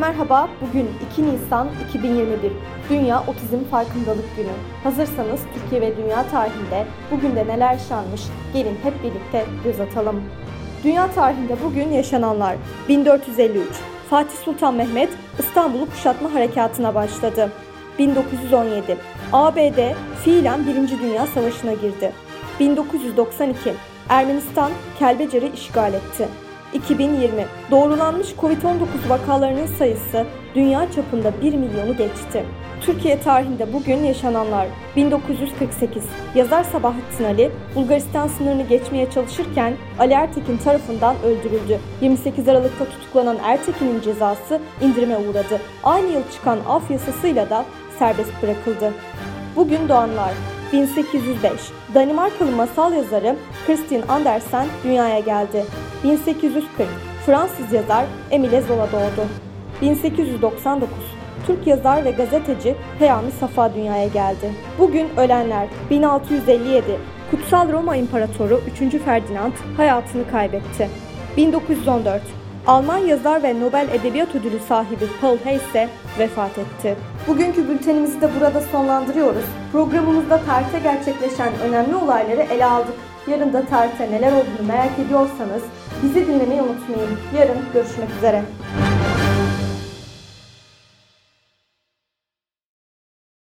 Merhaba, bugün 2 Nisan 2021. Dünya Otizm Farkındalık Günü. Hazırsanız Türkiye ve dünya tarihinde bugün de neler yaşanmış gelin hep birlikte göz atalım. Dünya tarihinde bugün yaşananlar 1453 Fatih Sultan Mehmet İstanbul'u kuşatma harekatına başladı. 1917 ABD fiilen 1. Dünya Savaşı'na girdi. 1992 Ermenistan Kelbecer'i işgal etti. 2020 doğrulanmış Covid-19 vakalarının sayısı dünya çapında 1 milyonu geçti. Türkiye tarihinde bugün yaşananlar 1948 yazar Sabahattin Ali Bulgaristan sınırını geçmeye çalışırken Ali Ertekin tarafından öldürüldü. 28 Aralık'ta tutuklanan Ertekin'in cezası indirime uğradı. Aynı yıl çıkan af yasasıyla da serbest bırakıldı. Bugün doğanlar 1805 Danimarkalı masal yazarı Christian Andersen dünyaya geldi. 1840 Fransız yazar Emile Zola doğdu. 1899 Türk yazar ve gazeteci Peyami Safa dünyaya geldi. Bugün ölenler 1657 Kutsal Roma İmparatoru 3. Ferdinand hayatını kaybetti. 1914 Alman yazar ve Nobel Edebiyat Ödülü sahibi Paul Heyse vefat etti. Bugünkü bültenimizi de burada sonlandırıyoruz. Programımızda tarihte gerçekleşen önemli olayları ele aldık. Yarın da tarihte neler olduğunu merak ediyorsanız bizi dinlemeyi unutmayın. Yarın görüşmek üzere.